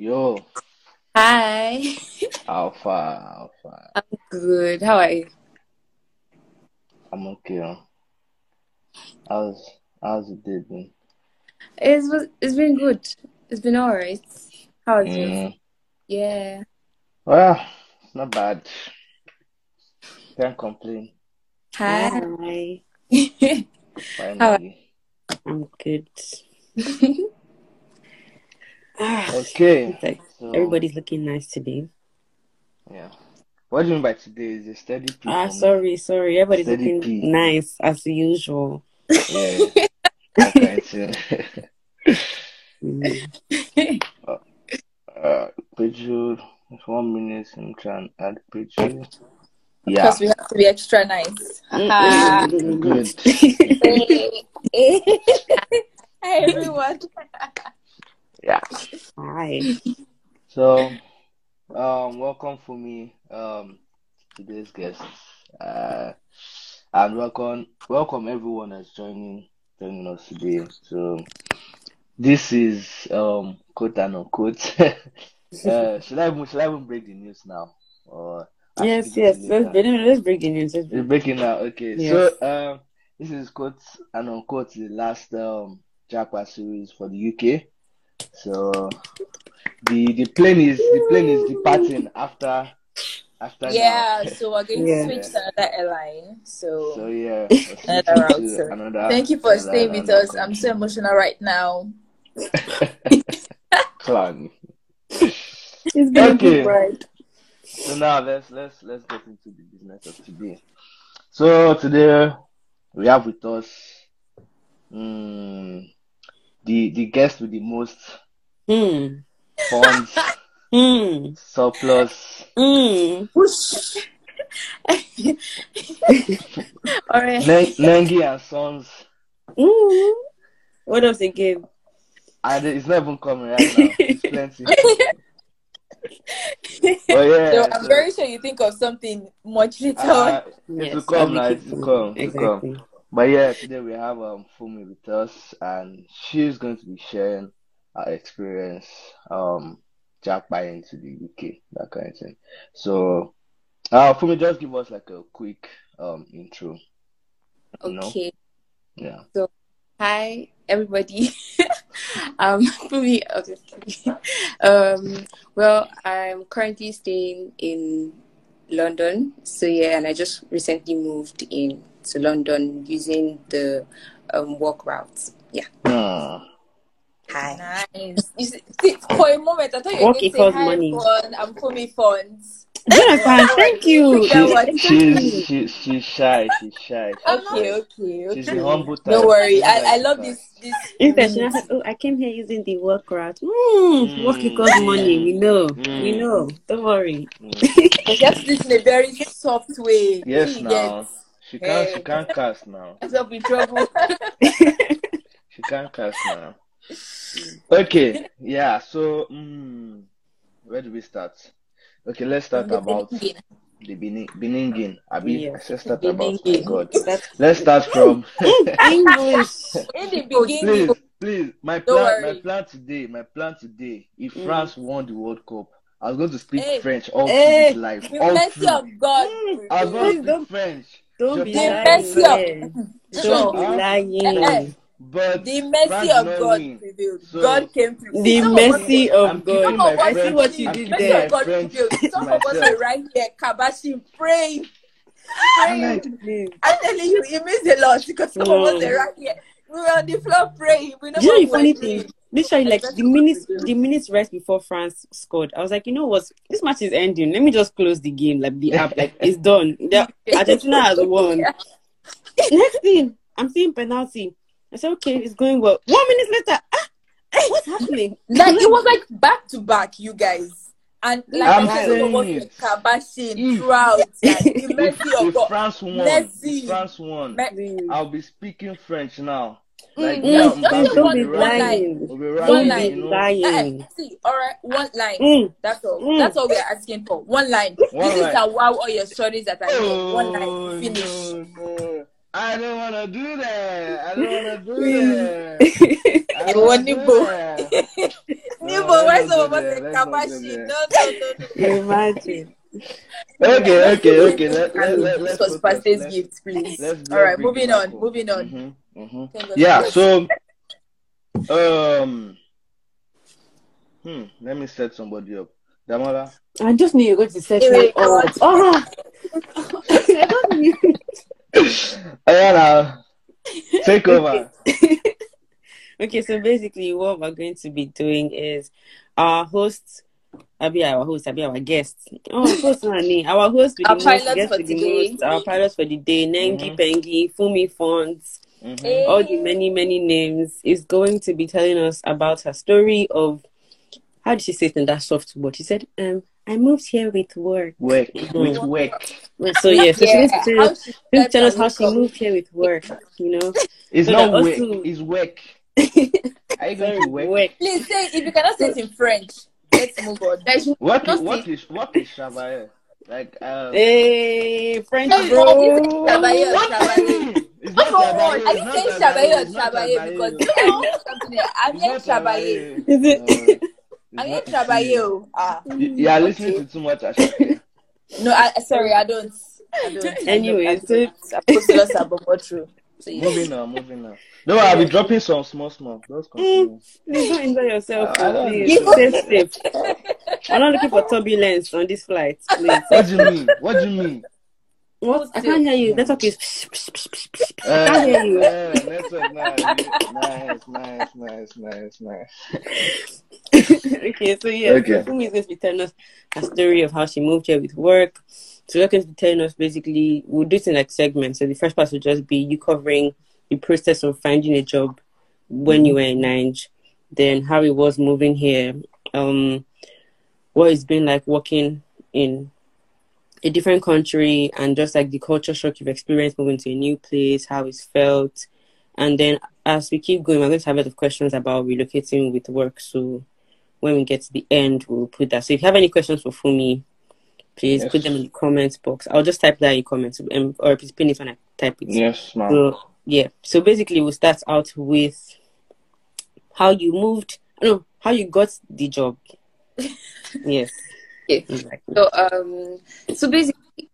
Yo, Hi. how far? How far? I'm good. How are you? I'm okay. huh? How's how's the day been? It's it's been good. It's been alright. How is yours? Mm, Yeah. well, it's not bad. Can't complain. Hi. Hi, How are Finally. I'm good. Ah, Okay. like So everybody's looking nice today. yeah. What do you mean by today? Is a steady P Ah, for sorry, sorry. Everybody's Steady looking P. nice as usual. Yeah. That kind. Mm. uh, Pedro, just one minute. I'm trying to add Pedro. Yeah. Because we have to be extra nice. Haha. Good. Hi everyone. Yeah. Hi. So, um, welcome for me, um, today's guest, uh, and welcome, welcome everyone that's joining, joining us today. So, this is, um, quote and unquote. uh, should I should I even break the news now, or Yes, yes. Let's break, let's break the news. Let's It's break. breaking now. Okay, Yes. so, um, this is quote and unquote the last um Japa series for the UK. So, the the plane is the plane is departing after after now. Yeah, so we're going to switch to another airline. So So yeah, another route. So another thank you for another staying with another us. I'm so emotional right now. Clan. It's been a good Okay, ride. so now let's let's let's get into the business of today. So today we have with us mm, the the guest with the most Hmm. funds, Hmm. surplus. Whoosh. Alright. Nen- Nengi and Sons. Hmm. What else again? And it's not even coming right now. It's plenty. But So I'm so very sure you think of something much later on. uh, it will Yes, I'll come now. make It it will come. come. It will come. But yeah, today we have um Funmi with us, and she's going to be sharing her experience um japa into the UK, that kind of thing. So, uh, Funmi, just give us like a quick um intro, you know? Okay. Yeah. So hi everybody. um Funmi, okay. Um well I'm currently staying in London. So yeah, and I just recently moved in to London using the um walk route. Yeah. Hmm. Hi. Nice. You see, see, for a moment, I thought you were Work going to say hi, money. fun. I'm Funmi Funds. Jonathan, thank you. Figure She, what? she's she's shy. She's shy. She's Okay, shy. okay, She's a okay. humble type. Don't worry. I, I love this this Instead, said, "Oh, I came here using the work route. Hmm. Work equals money. We Mm, know. We mm, know. Don't worry." mm. I just this in a very soft way. Yes, She now gets she can't. She can't cast now. myself in trouble. She can't cast now. Okay, yeah. So, mm, where do we start? Okay, let's start the about beginning. the Benin Beninging. Abi, I Yes. should start about my God. Let's start from. English. In the beginning, Please, please. My don't plan, my plan today, my plan today. If Mm. France won the World Cup, I was going to speak Hey, French all through this life, the all mercy through. of God I was going to speak don't French. don't be Just The lying mercy of here. Don't be Huh? Lying. But The mercy of God prevailed. So God came through. The some mercy were of I'm God. some my of I us see what you the did mercy of there. God prevailed. Some of us are right here, kabashing, praying, I'm like, praying. I'm telling you, it means a lot because some of us oh. were No. right here. We were on the floor praying. We know Do you know what the we were funny doing. thing? Literally, like the minutes, the minutes right before France scored, I was like, you know what? This match is ending. Let me just close the game. Like the app, like it's done. The, Argentina has won. Yeah. Next thing, I'm seeing penalty. I said, okay, it's going well. One minute later, ah, what's happening? Like it was like back to back, you guys. And like I'm I said, some of us saying were it. kabashing, If proud, like the if of if France won. France won, Me- I'll be speaking French now. Like Mm, me just and Mm, say don't be be one line. lying. One Don't line. be you know, Eh, lying. see, all right, one line. Mm, That's all. mm. That's all we are asking for. One line. one This is line. a wow all your stories that are here. One line. Oh Finish. no, no. I don't wanna do that. I don't wanna do that. I don't wanna want do Igbo. that. No, Even let's why not some go of us there, say let's not go Kabashi? No, no, no, no. Imagine. Okay, okay, okay. Let, let, let, This let's was focus. birthday Let's- gift, please. let's- let's right, bring it moving back on. Moving on. Mhm, mhm. Thank God. Yeah, so um hmm, let me set somebody up. Damola. I just knew you were going to set Wait, me up. Oh, I just knew. Ayana, take over. Okay, so basically, what we're going to be doing is our host, Abi, our host, Abi, our guest. Oh, host, honey. Our host with Our the most, pilot guest for with the today. most, our pilot for the day, Nengi Mhm. Pengi, Funmi Fonts, Mhm. Hey. all the many, many names, is going to be telling us about her story of how did she say it in that soft word? She said, um, I moved here with work. Work Mhm. with work. So yeah, so she's going to Yeah, tell us, she she's going to slept tell us how she woke moved here with work, you know. It's So not work. also- It's work. Are you going to work? work. Please say if you cannot say it in French. Let's move on. There's What no is what say- is what is travailler? Like uh, Hey, French Hey, bro. are you saying what travailler? is It's not Come on, travailler. are It's you not saying travailler. travailler or It's not? Because travailler. I hear something else. I'm It's hearing not travailler. travailler. Is it? I'm hearing not- travailler. Ah. You, you are listening to too much Asake. No, I sorry, I don't. I don't. Anyway, I so don't. Apostles are but true. So moving on, moving on. No, I'll be dropping some small, small. Just continue. please don't enjoy yourself, I- I don't please. know. Stay safe. I'm not looking for turbulence on this flight, please. What do you mean? What do you mean? What? I can't hear you. Network is. I Uh, can't hear you. uh, network, nice, nice, nice, nice, nice. okay, so yeah, Okay. so Funmi is going to be telling us a story of how she moved here with work. So to be telling us basically, we'll do it in like segments. So the first part will just be you covering the process of finding a job when you were in Nige, then how it was moving here, um, what it's been like working in a different country, and just like the culture shock you've experienced moving to a new place, how it's felt. And then as we keep going, we're going to have a lot of questions about relocating with work. So when we get to the end, we'll put that. So if you have any questions for Funmi, please Yes. put them in the comments box. I'll just type that in comments, um, or please pin it when I type it. Yes, ma'am. So yeah, so basically we'll start out with how you moved. No, how you got the job. yes. Okay. Exactly. So um, so basically,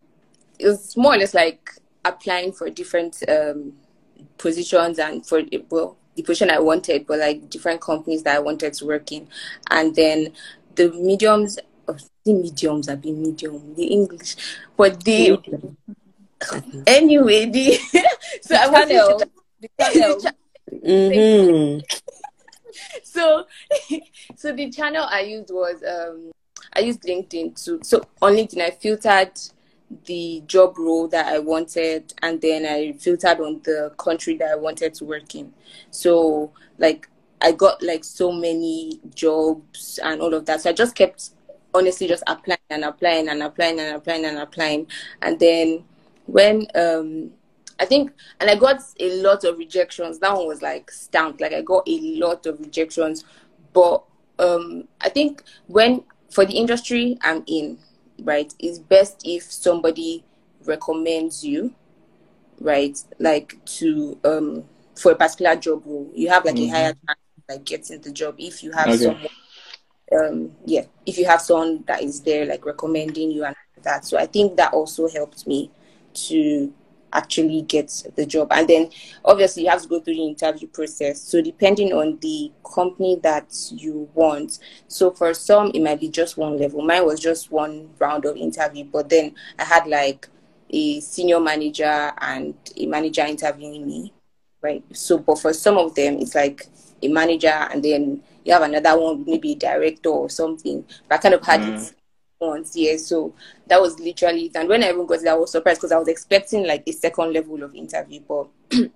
it was more or less like applying for different um positions and for well the position I wanted, but like different companies that I wanted to work in, and then the mediums. Oh, The mediums have been medium, the English, but the anyway, the so I wanted Channel. to The channel. Mm-hmm. so so the channel I used was um I used LinkedIn too. So on LinkedIn I filtered the job role that I wanted and then I filtered on the country that I wanted to work in. So like I got like so many jobs and all of that. So I just kept honestly just applying and applying and applying and applying and applying. And then when um I think and I got a lot of rejections. That one was like stamped. Like I got a lot of rejections. But um I think when for the industry I'm in, right, it's best if somebody recommends you, right? Like to um for a particular job role. You have like Mhm. a higher chance of, like getting the job if you have Okay. someone um yeah, if you have someone that is there like recommending you and that. So I think that also helped me to actually get the job. And then obviously you have to go through the interview process. So depending on the company that you want. So for some it might be just one level. Mine was just one round of interview, but then I had like a senior manager and a manager interviewing me. Right. So but for some of them it's like a manager and then you have another one, maybe a director or something. But I kind of had Mm. it once, yeah. So that was literally it. And when I even got it, I was surprised because I was expecting like a second level of interview, but it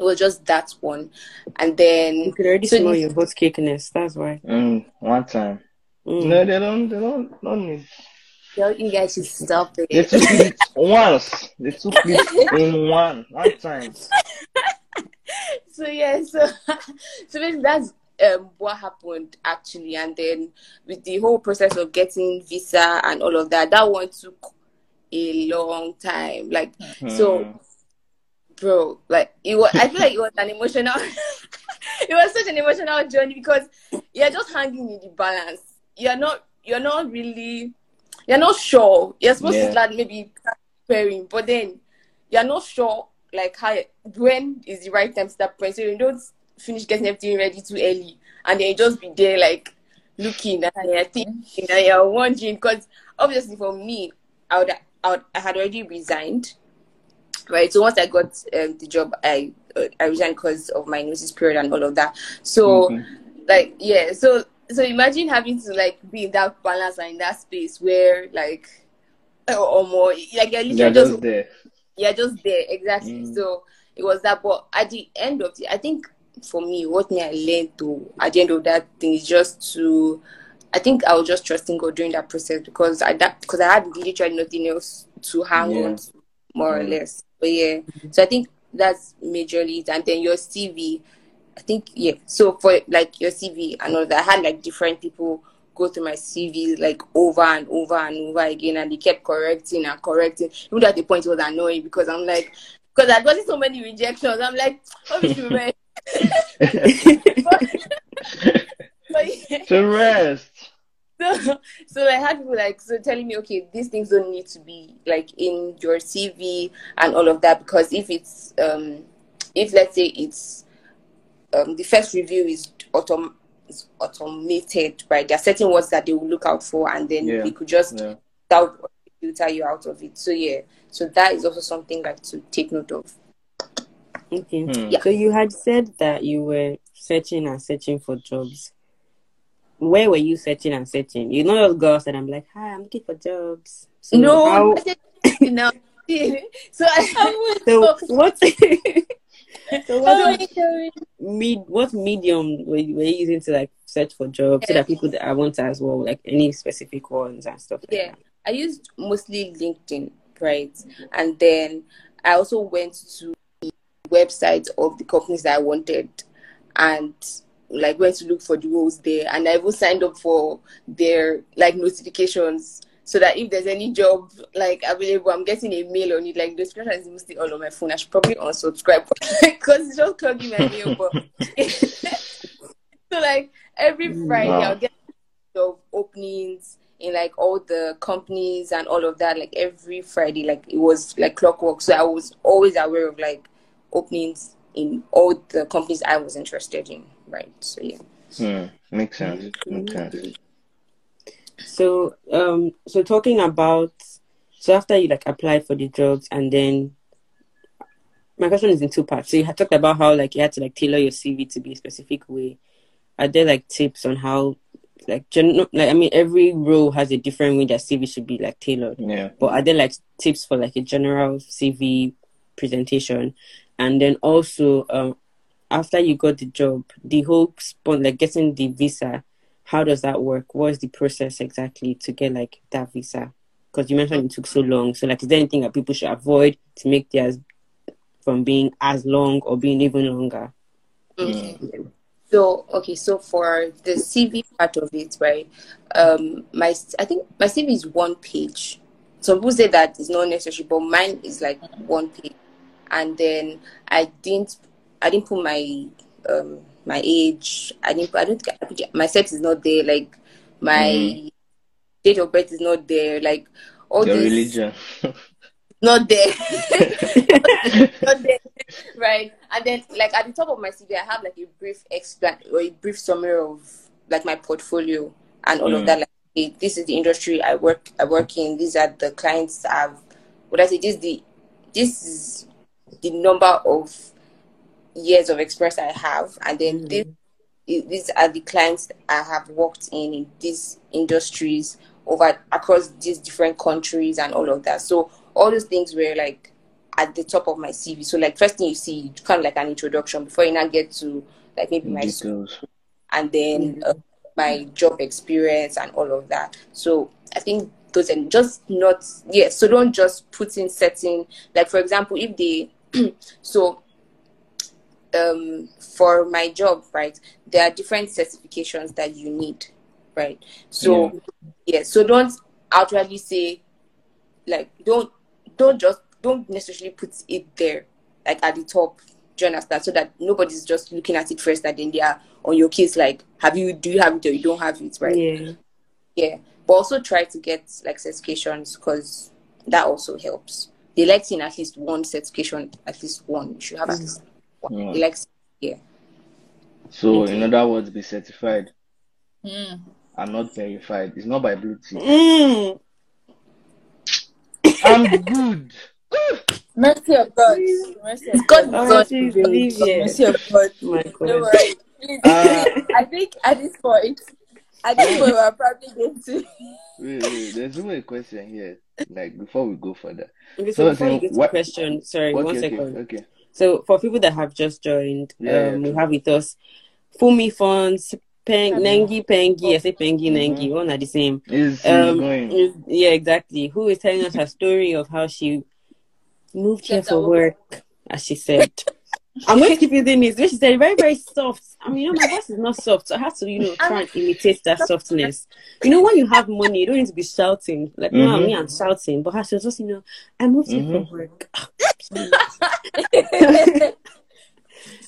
was just that one. And then You could already So smell you- your hot cakeness. That's why. Mm, one time. Mm. No, they don't. They don't. Don't need. Yo, you guys should stop They it. took it once. They took it in one. One time. so yeah, so so basically that's um what happened actually, and then with the whole process of getting visa and all of that, that one took a long time. Like So- Hmm. bro, like it was. I feel like it was an emotional. it was such an emotional journey because you're just hanging in the balance. You're not you're not really you're not sure. You're supposed Yeah. to start maybe preparing, but then you're not sure like how when is the right time to start preparing. So you don't finish getting everything ready too early, and then just be there like looking and you're thinking and you're wondering because obviously for me, I would, I would I had already resigned, right? So once I got um, the job, I uh, I resigned because of my notice period and all of that. So Mhm. like yeah, so so imagine having to like be in that balance and in that space where like or more like you're literally You're just just there. you're just there exactly Mm. so it was that but at the end of the i think for me what me i learned to at the end of that thing is just to i think i was just trusting god during that process because i that because i had literally nothing else to hang Yeah. on to more or Mm. less but yeah so i think that's majorly it and then your cv i think yeah so for like your cv and all that i had like different people go through my CV like over and over and over again, and they kept correcting and correcting. Even at the point it was annoying because I'm like, because I'd gotten so many rejections. I'm like, obviously, man. but, yeah, to rest. so, so I had people like so telling me, okay, these things don't need to be like in your CV and all of that because if it's um if let's say it's um the first review is autom is automated, right? There are certain words that they will look out for, and then Yeah. they could just Yeah. filter you out of it. So yeah, so that is also something like to take note of. Okay. Hmm. Yeah. So you had said that you were searching and searching for jobs. Where were you searching and searching? You know those girls that I'm like, hi, I'm looking for jobs. So no, how- I said, so I, so what? so what so, med- what medium were you, were you using to like search for jobs so that people that I want as well, like any specific ones and stuff like yeah, I used mostly LinkedIn, right? And then I also went to the website of the companies that I wanted and like went to look for the roles there and I even signed up for their like notifications so that if there's any job like available, I'm getting a mail on it. Like the notification is mostly all on my phone. I should probably unsubscribe because it's just clogging my mail. But so like every mm, Friday Wow. I'll get of openings in like all the companies and all of that like every friday like it was like clockwork so i was always aware of like openings in all the companies i was interested in right so yeah Hmm. Makes sense. Makes sense. So um so talking about so after you like applied for the jobs and then my question is in two parts. So you had talked about how like you had to like tailor your CV to be a specific way. Are there like tips on how like gen- like I mean every role has a different way that CV should be like tailored. Yeah. But are there like tips for like a general CV presentation? And then also, um, after you got the job, the whole spot like getting the visa, how does that work? What is the process exactly to get like that visa? Because you mentioned it took so long. So like, is there anything that people should avoid to make theirs from being as long or being even longer? okay so okay so for the cv part of it right um my i think my cv is one page some people say that it's not necessary but mine is like one page and then i didn't i didn't put my um my age i didn't i don't think I my sex is not there like my Mhm. date of birth is not there like all Your this religion. not there not there right and then like at the top of my cv i have like a brief explan or a brief summary of like my portfolio and all Mm. of that like okay, this is the industry i work i work in these are the clients i've what i say this is the this is the number of years of experience i have and then Mhm. this these are the clients I have worked in in these industries over across these different countries and all of that. So all those things were like at the top of my CV. So like first thing you see, kind of like an introduction before you now get to like maybe my school Details. and then uh, my job experience and all of that. So I think those and just not yeah. So don't just put in certain like for example if they so um for my job right there are different certifications that you need right? So yeah, so don't outwardly say like don't don't just don't necessarily put it there like at the top join us that so that nobody's just looking at it first and then they are on your case like have you do you have it or you don't have it right? Yeah. yeah but also try to get like certifications because that also helps they like seeing at least one certification at least one you should have at least one Yeah. they like yeah So, in other words, be certified Mm. and not verified. It's not by Bluetooth. Mm. I'm good. Mercy of God. Mercy of God God. God she's will. Olivia. Mercy of God. My Don't God. worry. Please. Uh, I think at this point, at this point, we're probably going to. Wait, wait, there's even a question here. Like before we go further. Okay, So, so before so you get to what- question, sorry, one Okay, okay, okay. So for people that have just joined, Yeah, um, yeah, we have with us Funmi Fons, Peng. Nengi, Pengi, I say Pengi, Mhm. Nengi, one are the same. Is Um, going. is- yeah, exactly. Who is telling us her story of how she moved here for work, as she said. I'm going to keep using this. When she said very, very soft. I mean, you know, my voice is not soft, so I have to, you know, try and imitate that softness. You know, when you have money, you don't need to be shouting. Like, no, Mhm. me, I'm shouting. But her, she was just, you know, I moved here Mhm. for work.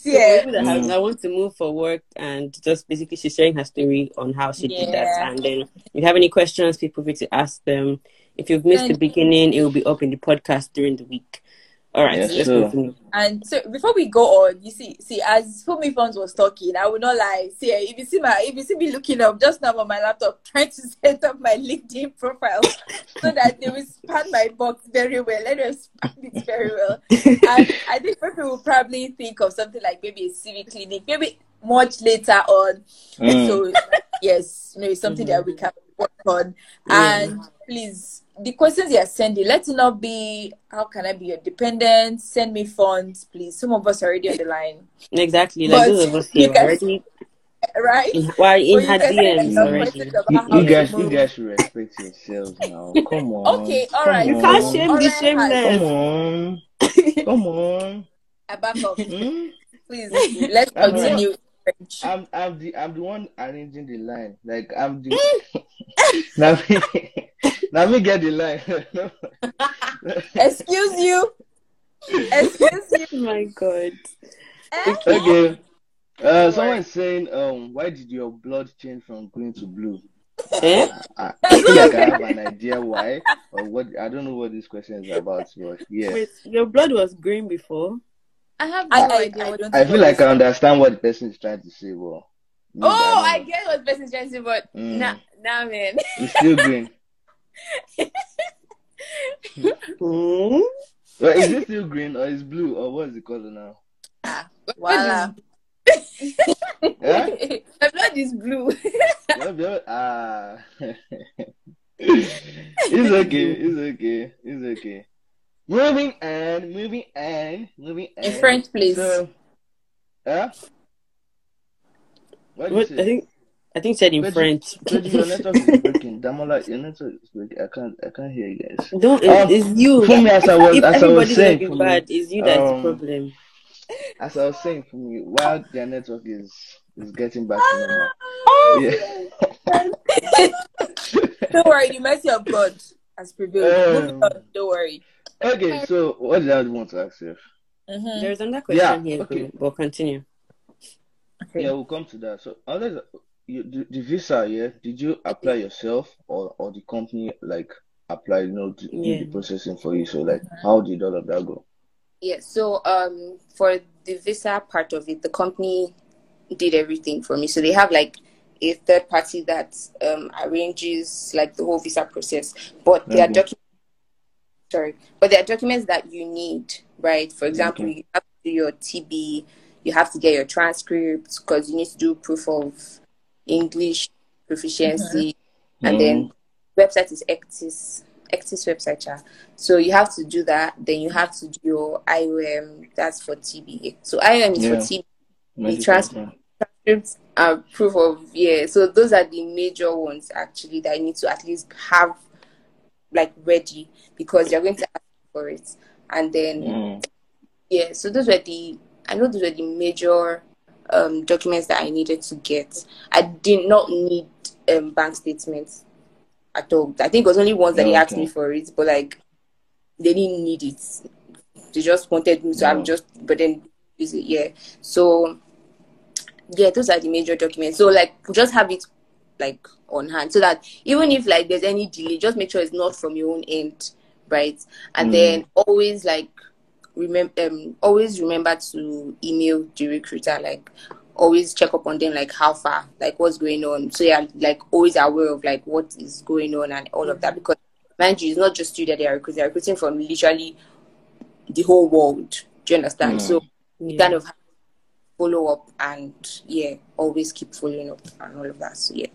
Yeah. people that have, Mm. I want to move for work and just basically she's sharing her story on how she did that. And then if you have any questions, people free to ask them. If you've missed the And- beginning, it will be up in the podcast during the week. All right, Yes, let's sir. continue. And so before we go on, you see, see, as Funmi Fons was talking, I will not lie. See, if you see my, if you see me looking up just now on my laptop, trying to set up my LinkedIn profile so that they will span my box very well. Let them span it very well. And I think people will probably think of something like maybe a civic clinic, maybe much later on. Mm. So yes, you know, it's something that we can work. Yeah. And please, the questions you are sending, let it not be how can I be your dependent? Send me funds, please. Some of us are already on the line, Exactly, like But those of us here can- already. right? In, in Or you her can send us DMs already. You, you guys, you guys should respect yourselves now. Come on. Okay, all right. You can't shame the Alright, shameless. Come on. Come on. I back up. Please, let's continue. French. I'm I'm the I'm the one arranging the line. Like I'm the now me now me get the line. Excuse you. Excuse you. Oh my God. Okay. Uh, Don't someone saying, um, why did your blood change from green to blue? Eh? I, I feel like I have an idea why, or what. I don't know what this question is about, but yeah, Wait, your blood was green before? I have no I, idea I what don't I feel like. I understand what the person is trying to say. Well, me, Oh, I don't get what the person is trying to say, but Mm. nah, nah, man. It's still green. Hmm? Well, is it still green or is blue or what is the color now? Voila. Yeah? My blood is blue. Yup, yup. Ah. it's okay. It's okay. It's okay. Moving on. Moving on. Moving on. In French, please. So, huh? What What? I think I think said in Wait, French. Told you your network is breaking. Damola, your network is breaking. I can't. I can't hear you guys. Don't. Um, it's you. For me, as I was, if as I was saying, looking for me, bad, it's you that's the um, problem. as I was saying, for me, while their network is is getting back to normal. Oh, Yeah. Don't worry, the mercy of God as prevailed. Um, Don't worry. Okay, so what did I want to ask you? Mhm. There's another question Yeah, here, okay. We'll continue. Okay. Yeah, we'll come to that. So, unless you the, the visa, yeah, did you apply yourself or or the company like apply, you know, to do the processing for you? So, like, how did all of that go? Yeah, so um for the visa part of it, the company did everything for me. So they have like a third party that um arranges like the whole visa process. But there are Okay. documents sorry, but there are documents that you need, right? For example, Okay. you have to do your TB, you have to get your transcripts because you need to do proof of English proficiency, mm-hmm. and then mm. website is Ecctis Ecctis website. yeah. So you have to do that. Then you have to do your IOM. That's for TB. So IOM is Yeah. for TB. Trans- Transcripts are proof of yeah. So those are the major ones actually that you need to at least have like ready because you're going to ask for it. And then Mm. yeah, so those were the I know those were the major um, documents that I needed to get. I did not need um, bank statements at all. I think it was only ones that they asked Okay. me for it, but like they didn't need it. They just wanted me so Yeah. I'm just but then use it. Yeah. So yeah, those are the major documents. So like just have it like on hand so that even if like there's any delay, just make sure it's not from your own end, right? And Mm. then always like remember um always remember to email the recruiter like always check up on them like how far like what's going on so yeah like always aware of like what is going on and all of that because mind you it's not just you that they are recruiting they're recruiting from literally the whole world do you understand Mm. so you Yeah. kind of follow up and yeah always keep following up and all of that so yeah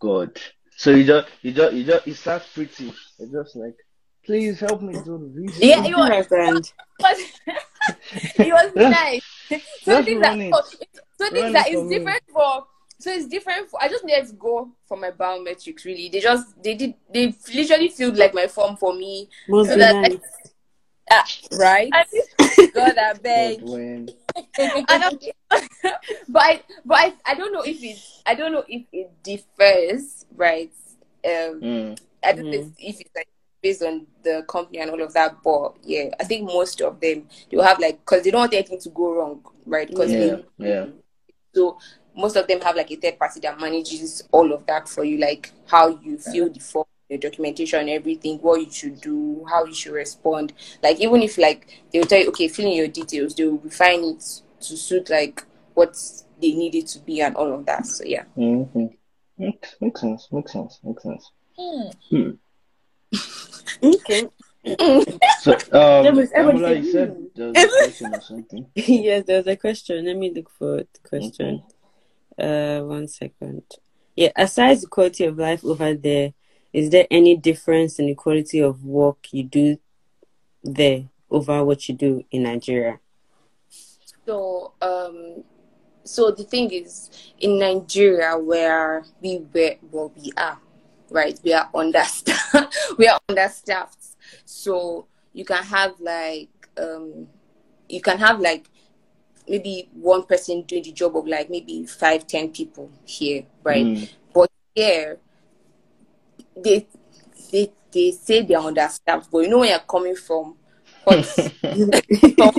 God. So you just you just you just it starts pretty. It's just like, please help me do the visa. Yeah, you- my friend. but it was nice. So things that oh, so things it that for is me. different for so it's different for I just needed to go for my biometrics really. They just they did they literally filled like my form for me. Must So be that I- nice. Ah, right? I- God, I beg. God, when and I'm, but I, but I, I don't know if it I don't know if it differs, right? Um mm, I don't know if, if it's like based on the company and all of that, but yeah, I think most of them they will have like because they don't want anything to go wrong, right? Because Yeah, yeah. so most of them have like a third party that manages all of that for you, like how you fill the form, the documentation, everything, what you should do, how you should respond. Like even if like they will tell you, okay, fill in your details, they will refine it to suit like what they need it to be and all of that. So yeah. hmm Makes, makes sense. Makes sense. Makes sense. Hmm. Okay. So, um, Yeah, but everybody said, you said there was a question or something. yes, there's a question. Let me look for the question. Uh, one second. Yeah, aside the quality of life over there, is there any difference in the quality of work you do there over what you do in Nigeria? So, um, so the thing is, in Nigeria, where we were, where we are, right? We are understaffed. we are understaffed. So you can have like, um, you can have like maybe one person doing the job of like maybe five, ten people here, right? Mm, But here, they they they say they're understaffed, but you know where you're coming from hot, from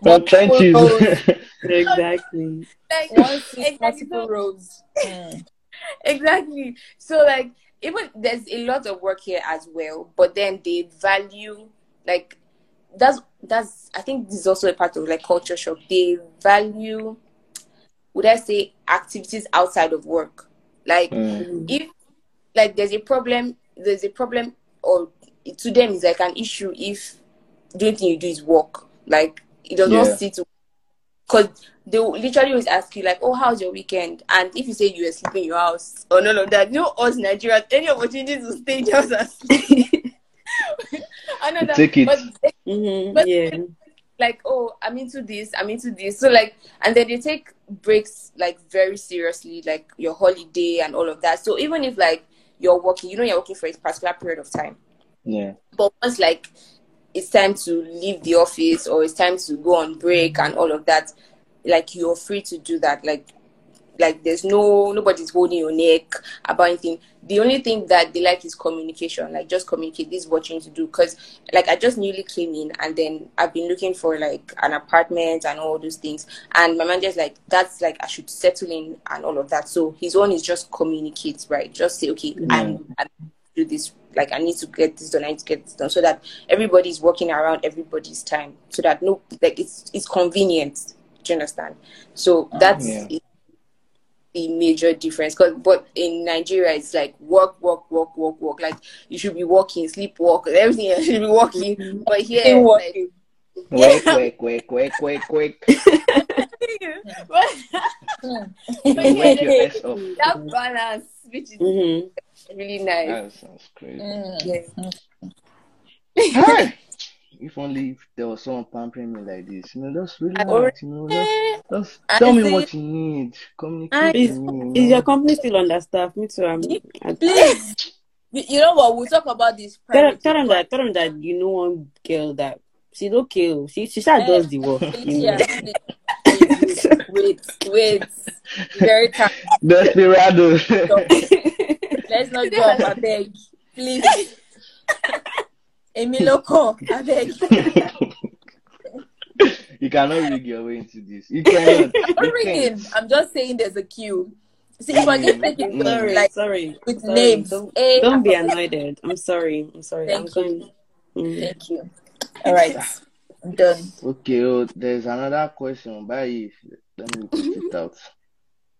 Well, trenches. exactly. like One exactly, multiple so- roads. Exactly. So like even there's a lot of work here as well, but then they value like that's that's I think this is also a part of like culture shock. They value would I say activities outside of work. Like Mm, if like there's a problem there's a problem or to them is like an issue if the only thing you do is work. Like it does Yeah. not sit to because they will literally always ask you like, "Oh, how's your weekend?" And if you say you were sleeping in your house or none of that, you know us Nigerians, any opportunity to stay in your and sleep. I know that, Take it. but hmm But- Yeah. like, oh, I'm into this, I'm into this. So like, and then they take breaks like very seriously, like your holiday and all of that. So even if like you're working, you know, you're working for a particular period of time. yeah. But once like it's time to leave the office or it's time to go on break and all of that, like you're free to do that. Like like there's no nobody's holding your neck about anything. The only thing that they like is communication. Like just communicate. This is what you need to do. Cause like I just newly came in and then I've been looking for like an apartment and all those things. And my manager's like, that's like I should settle in and all of that. So his one is just communicate, right? Just say, okay, I, I do this. Like I need to get this done. I need to get this done, so that everybody's working around everybody's time, so that no, like it's it's convenient. Do you understand? So that's Yeah. The major difference. Cause but in Nigeria, it's like work, work, work, work, work. Like you should be working, sleep, walk, everything else should be working. But here, Still like, working. Quick, quick, quick, quick, quick, quick. but, but here, Wake your there's ass up. that balance, which is hmm really nice. That sounds crazy. Hmm. Yeah. Hi. If only if there was someone pampering me like this, you know, that's really I nice. You know, just, Eh, just I tell me see. what you need. Communicate I- with me. Is your company still understaffed? Me too. I'm, I, Please. You you know what? We'll talk about this. tell, privately. tell them that. Tell him that you know one girl that she's okay. oh. She she sure Eh, does the work. You know. Felicia, wait, wait. Very calm. Desperado. Let's not go up, I beg. Please. Emiloko, I beg. you cannot rig your way into this. You cannot. I'm not You I'm just saying there's a queue. See, if I just take it Mm. Sorry, like sorry. with sorry. names, Don't, A, don't be annoyed. I'm sorry. I'm sorry. Thank I'm going. Mm. Thank you. All right, I'm done. Okay, oh, there's another question. By let me put it out.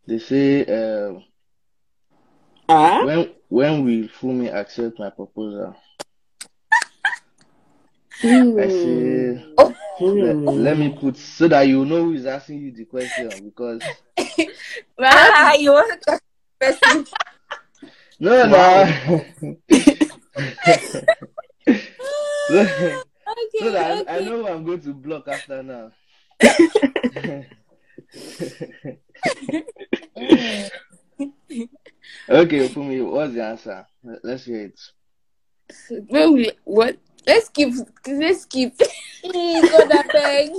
They say, uh, Ah? when when will Funmi accept my proposal? I Hmm. say, let, let me put so that you know who is asking you the question because Ah, you want to person? no, no. so, Okay, so that I, I know who I'm going to block after now. okay, Funmi, what's the answer? Let- Let's hear it. When we what? Let's keep. Let's keep. Please, God, I beg.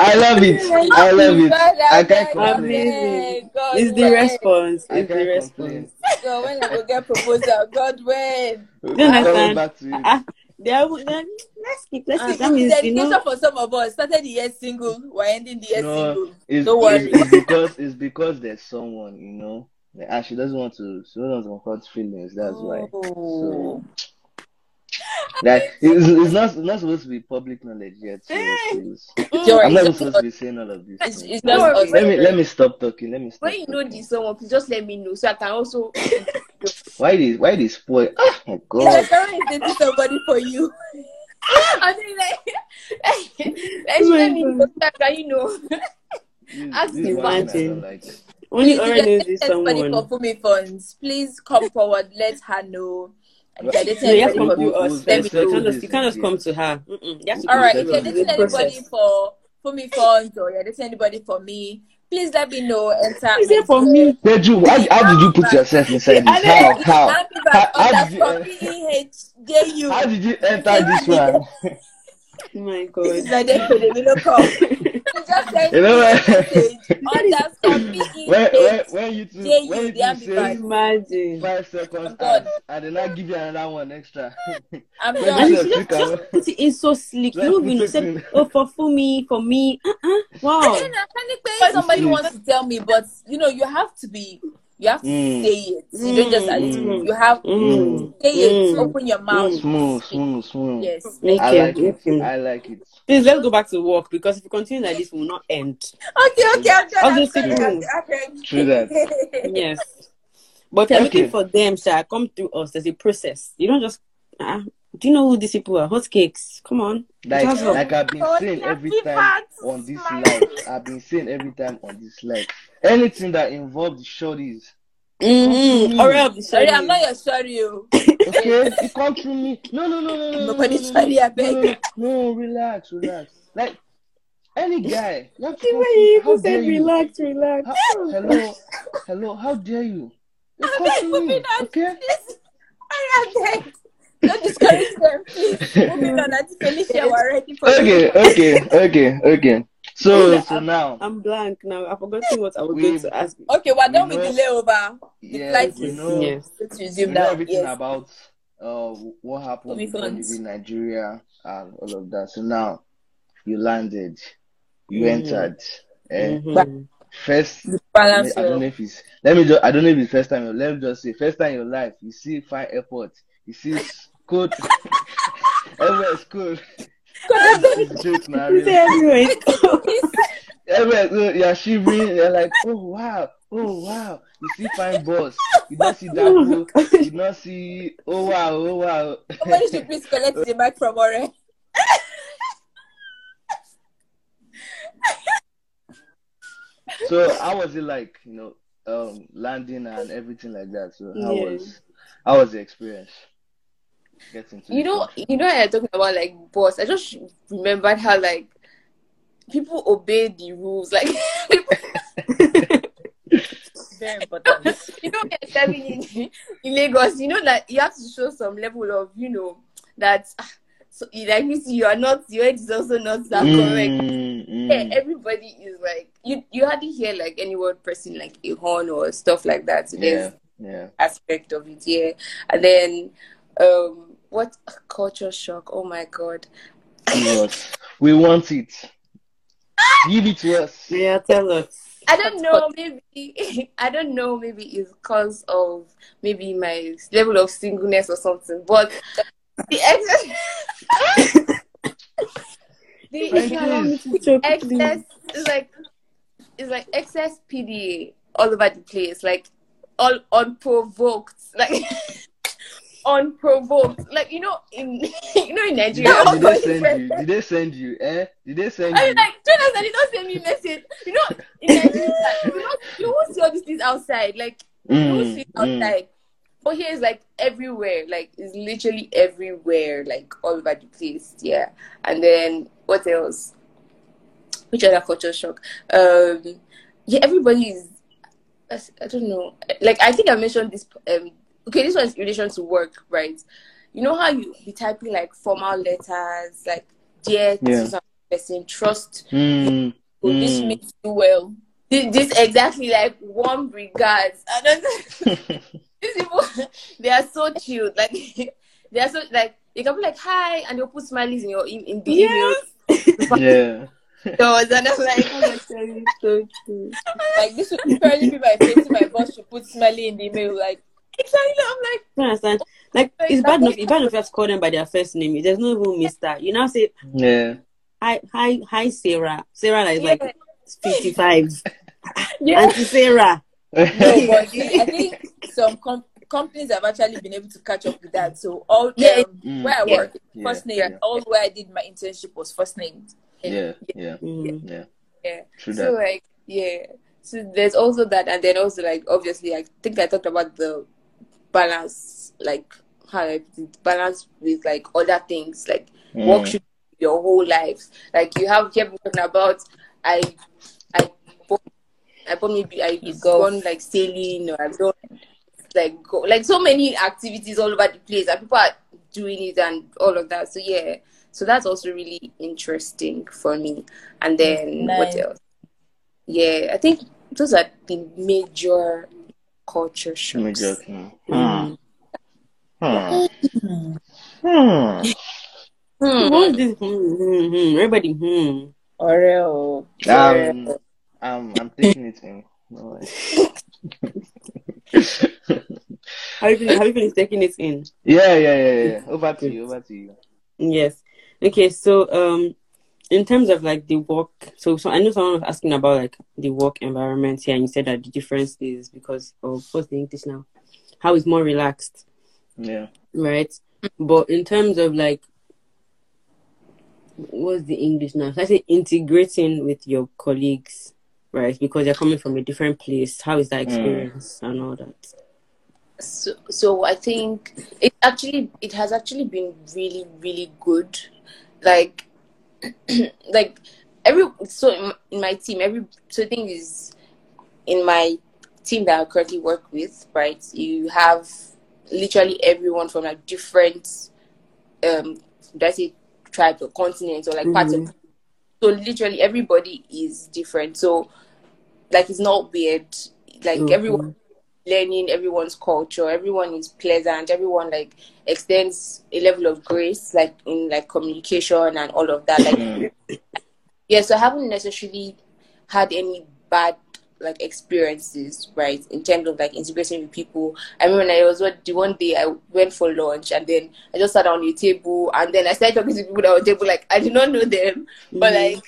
I love it. I love it. God, I can't beg, complain. God, It's the response. It's the response. complain. God, when I will get proposal, God, when? You understand? Coming back to it. Ah, they are, they let's keep. Let's keep. That It's means you know. for some of us. Started the year single, we're ending the year No, single. it's, Don't worry. it's, it's because it's because there's someone, you know, and she doesn't want to. She doesn't want to hurt feelings. That's why. Oh. Like it's, it's not it's not supposed to be public knowledge yet. So please. Joy, I'm not it's even just supposed to be saying all of this. It's, things. it's No just worries. us. Let me let me stop talking. Let me stop. When you know talking. this someone, please just let me know so I can also. Why this why this spoil? Oh my god. like someone is dating somebody for you. I mean, like, like, like Oh my let me know so I can, you know. This, Ask this the is one thing I Imagine. don't like. Only Please, if you're knows this anybody someone. for Funmi funds, please come forward. Let her know. And if you're dating No, you have to come for us let me You settle can't just, you can't just come to her. All come right, through if you're us. dating anybody process. for me funds or you're dating anybody for me, please let me know. Enter Is it for MBA. me? Teju, how, how did you oh, put yourself inside this? How? It's How? Ambivac How, how did you underscore en- P-E-H-J-U. how did you enter this one? Oh my This God. is my day for the middle call. You just send You know me a what? message underscore when, when, P-E-H-J-U, when you two when you the two say Imagine. five seconds I'm done. ads and give you another one extra. I'm When And you you done. say should trick just, am just put it in so slick. You know, put you it said, oh, for, for me, for me. Uh-uh. Wow. And then I panic when somebody wants to tell me, but you know, you have to be, you have to Mm. say it. You don't just Mm, assume. mm, You have to Mm. say it. Mm. Open your mouth. Smooth, smooth, smooth. Yes. Okay, I like it. okay. I like it. Please let's go back to work because if we continue like this, we will not end. Okay, okay, I'm done. I'm Obviously, sorry. true. I'm, I'm True that. Yes. But if you're Okay. looking for them, sir, come through us. There's a process. You don't just. Uh, do you know who these people are? Hotcakes. Come on. Like, like I've been Oh, saying every time on this smile. live. I've been saying every time on this live. Anything that involves shorties, Mm-hmm. Mm. Alright, Sorry, sorry. I'm not your sorry. you. okay? You come through me. No, no, no, no, no, no, no, Nobody no, no, sorry, I no, beg. no, no, no, relax, relax. Like any guy, you have to The come way you How even dare said you? relax, relax. How, hello, hello. How dare you? You come beg, through me, on. okay? I am there. Don't discourage them, please. Moving on, Auntie Felicia, we're ready for. Okay, okay, okay, okay. So, so I'm, now I'm blank now. I've forgotten what I was We- going to ask. Okay, we're We done with know- the layover. The yeah, flight we is know Yes. Let's we resume know now. everything Yes. about uh what happened Movie before funds. leaving Nigeria and all of that. So now you landed, you Mhm. entered. Eh? Mhm. First, I don't know if it's let me just I don't know if it's first time. Let me just say first time in your life you see fine airport, you see cold. Everywhere is cold. It's joke now. You say really. everywhere is cold. Everywhere so you're shivering. You're like, oh wow, oh wow. You see fine boss. You don't see that Oh. You don't see. Oh wow, oh wow. Somebody should please collect the mic from Ore. so how was it like? You know, um, landing and everything like that. So how Yeah. was how was the experience? Getting to You know, you know, I'm talking about like boss. I just remembered how like people obey the rules. Like Very important. you know, when you're living in, in Lagos, you know that you have to show some level of, you know, that ah, so like you see, you are not your head is also not that correct. Mm, Yeah, mm. everybody is like you. You hardly hear like any anyone pressing like a horn or stuff like that. So there's Yeah, yeah. aspect of it, yeah. And then um what a culture shock, oh my god. Give. We want it. Give it to us. Yeah, tell us. I don't know. Maybe I don't know. Maybe it's because of maybe my level of singleness or something. But the excess, the Please. excess is like it's like excess PDA all over the place, like all unprovoked, like unprovoked. Like you know, in you know in Nigeria. they, did they send you? Did they send you? Eh? Did they send I you? like, Jonas, and he don't send me message. You know, in Nigeria, you know, you won't see all these things outside. Like, you won't see Mm, mm. outside. But here is like everywhere. Like, it's literally everywhere. Like, all over the place. Yeah. And then, what else? Which other culture shock? Um, yeah, everybody is. I don't know. Like, I think I mentioned this. Um, okay, this was in relation to work, right? You know how you be typing like formal letters, like dear to Yeah. some person, trust Mm, Oh, this mm. makes you well. this, this exactly like warm regards. I don't these people they are so cute. Like they are so like they can be like hi and they'll put smileys in your in, in the Yes. yeah. email. And I'm like, oh my God. so true. Like this would probably be my face. To my boss should put smiley in the email. Like exactly. I'm like, You understand? Like it's bad enough. It's bad enough you have to call them by their first name. There's no even Mister. You now say Yeah. hi, hi, hi, Sarah. Sarah is yeah, like fifty-five. yeah. Auntie Sarah. no, but I think some com- companies have actually been able to catch up with that. So all Yeah. um, Mm, where I Yeah. work, Yeah, first name, yeah. all where I did my internship was first name. yeah. Yeah. Mm. Yeah. yeah. True So that. like yeah. So there's also that, and then also like obviously, I think I talked about the balance, like how I put it, balance with like other things, like work Mm. should be your whole lives. Like you have here people talking about I I bought I bought maybe I You go. gone like sailing or I've done like go like so many activities all over the place and people are doing it and all of that. So yeah. So that's also really interesting for me. And then what else? Yeah, I think those are the major culture shocks. Major. Hmm. Mm. Hmm. Hmm. Hmm. What's this? Hmm, hmm, hmm. Everybody, hmm. Oreo. Um, um, I'm taking it in. No. Have you been, have you been taking it in? yeah, yeah, yeah, yeah. Over to you. Over to you. Yes. Okay. So, um, in terms of like the work, so so I know someone was asking about like the work environment here, and you said that the difference is because of what's the English now? How it's more relaxed, Yeah. right? But in terms of like, what's the English now? So I say integrating with your colleagues, right? Because they're coming from a different place. How is that mm. experience and all that? So, so I think it actually it has actually been really really good. Like, like every so in, in my team, every so the thing is in my team that I currently work with, right? You have literally everyone from like different um that's it tribes or continents or like parts of so literally everybody is different. So like it's not weird. Like Mhm. everyone learning everyone's culture, everyone is pleasant, everyone like extends a level of grace like in like communication and all of that. Like Mm. yeah, so I haven't necessarily had any bad like experiences, right, in terms of like integrating with people. I remember when I was what the one day I went for lunch and then I just sat on the table and then I started talking to people that were table like I did not know them, but Mhm. like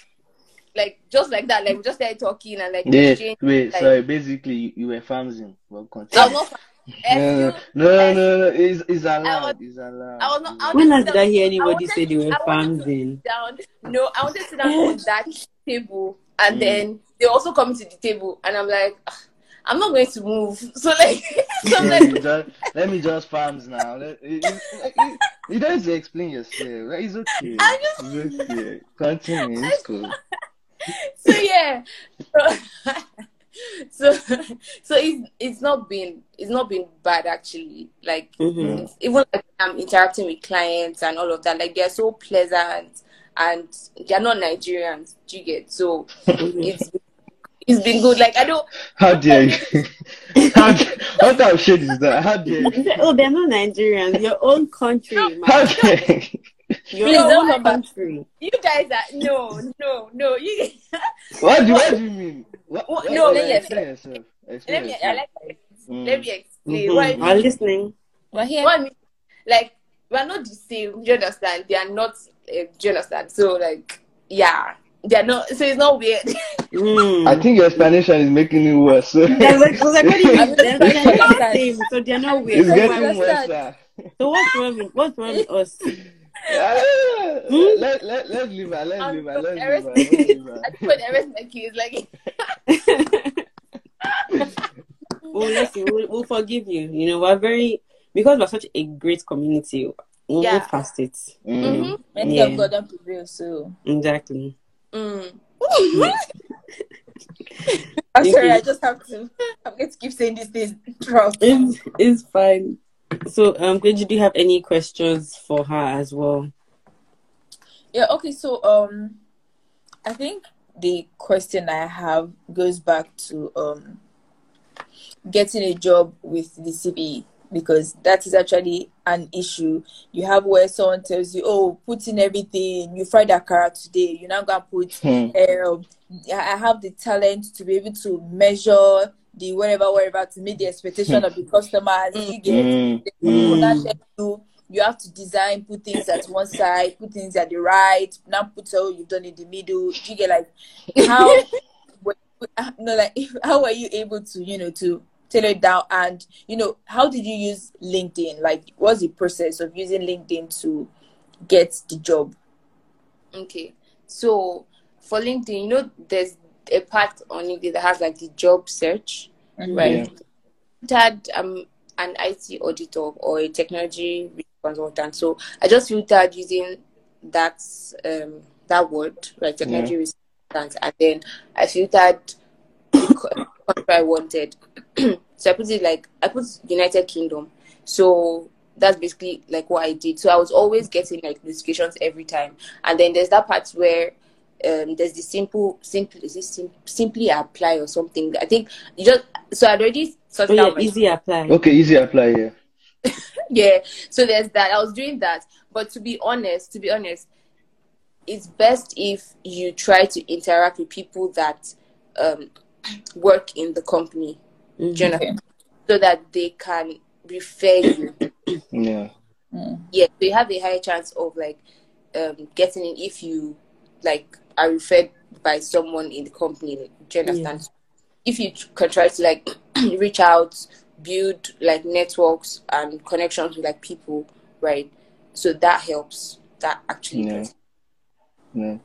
like just like that, like we just started talking and like Yeah. exchanged, Wait. like- Sorry. Basically, you, you were farming. Well, I continue. was not No, no, no, no. It's, it's allowed. It's allowed. I was not- I was When not- last did I hear anybody wanted- say they were I wanted farming? down. No, I wanted to sit down on that table, and Mm. then they also come to the table, and I'm like, "Ah, I'm not going to move. So like, so let, like, me just, let me just farms now. Let, it, it, it, you don't have to explain yourself. Right? It's okay. I just- It's okay. Continue. It's cool. so yeah. So, so, so it's it's not been it's not been bad actually. Like Mhm. even like I'm interacting with clients and all of that. Like they're so pleasant, and they're not Nigerians. Do you get so? It's it's been good. Like I don't. How dare you? How, what kind of shit is that? How dare You you? oh, they're not Nigerians. Your own country, How dare you? Your Please don't come back. country. You guys are no, no, no. You What do, what do you mean? What, What- what- no, what- let me explain yourself. Explain let me. I yourself. like. Mm. Let me explain. Mhm. What I mean. I'm listening. Well, here. What I mean, like we're not the same. Do you understand? They are not. Uh, do you understand? So like, yeah, they are not. So it's not weird. Mm. I think your explanation is making it worse. Yeah, like, like, what do you mean? They're, not the same, so they're not it's weird. So getting worse. So what's wrong with what's wrong with us? Yeah, let, let, let's leave her. Let's leave her. Let's leave embarrassed. her. Let's leave her. I put the rest my kids like. well, listen, we'll, we'll forgive you. You know, we're very because we're such a great community. We'll Yeah. move past it. Mm. Mhm. Many Yeah. of God don't prevail. So Exactly. Mm. I'm sorry. I just have to. I'm going to keep saying these things. throughout. It's it's fine. So, um, did you have any questions for her as well? Yeah, okay, so um I think the question I have goes back to um getting a job with the CV because that is actually an issue. You have where someone tells you, Oh, put in everything, you fried akara today, you're not gonna put Hmm. um I I have the talent to be able to measure the whatever whatever to meet the expectation of the hmm. customers. You hmm. get Mm. the people hmm. now you you have to design, put things at one side, put things at the right, now put all you've done in the middle. You get like how were you- no like how were you able to you know to tailor it down and you know how did you use LinkedIn? Like what's the process of using LinkedIn to get the job? Okay. So for LinkedIn, you know, there's a part on LinkedIn that has like the job search, right? Filtered um an IT auditor or a technology consultant. So I just filtered using that um that word, right? Technology consultant, and then I filtered the country I wanted. so I put it like I put United Kingdom. So that's basically like what I did. So I was always getting like notifications every time. And then there's that part where um, there's the simple, simple, is it sim- simply apply or something? I think you just so I already Oh yeah, out my easy apply. Okay, easy apply here. yeah. So there's that. I was doing that, but to be honest, to be honest, it's best if you try to interact with people that um, work in the company, Mhm. do you know, so that they can refer you. Yeah. yeah, so you have a higher chance of like um, getting in if you like are referred by someone in the company. Do you understand? If you can try to like reach out, build like networks and connections with like people, right? So that helps. That actually Yeah. does. Yeah.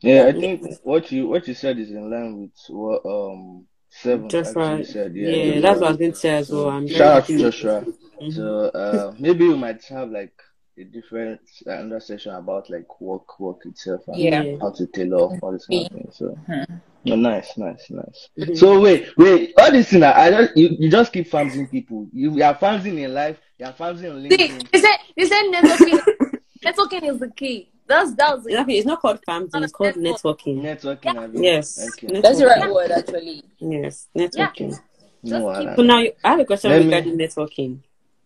Yeah, I think what you what you said is in line with what um seven Joshua, actually said. yeah, Yeah, that's what I was going to say as well. I'm very Shout out to with- Joshua. Mhm. So uh, maybe we might have like a different uh, another session about like work work itself and Yeah. how to tailor all this kind of thing. So Mhm. no, nice, nice, nice. Mhm. So wait, wait, all this thing I just you, you just keep farming people. You, you are farming in life, you are farming on See, LinkedIn. they said they said networking. networking is the key. That's that was Exactly, it's not called farming, it's called networking. Networking, have you? Yes, Okay. That's the right word actually. Yes, networking. No, Just keep- So now I have a question Let me- regarding networking.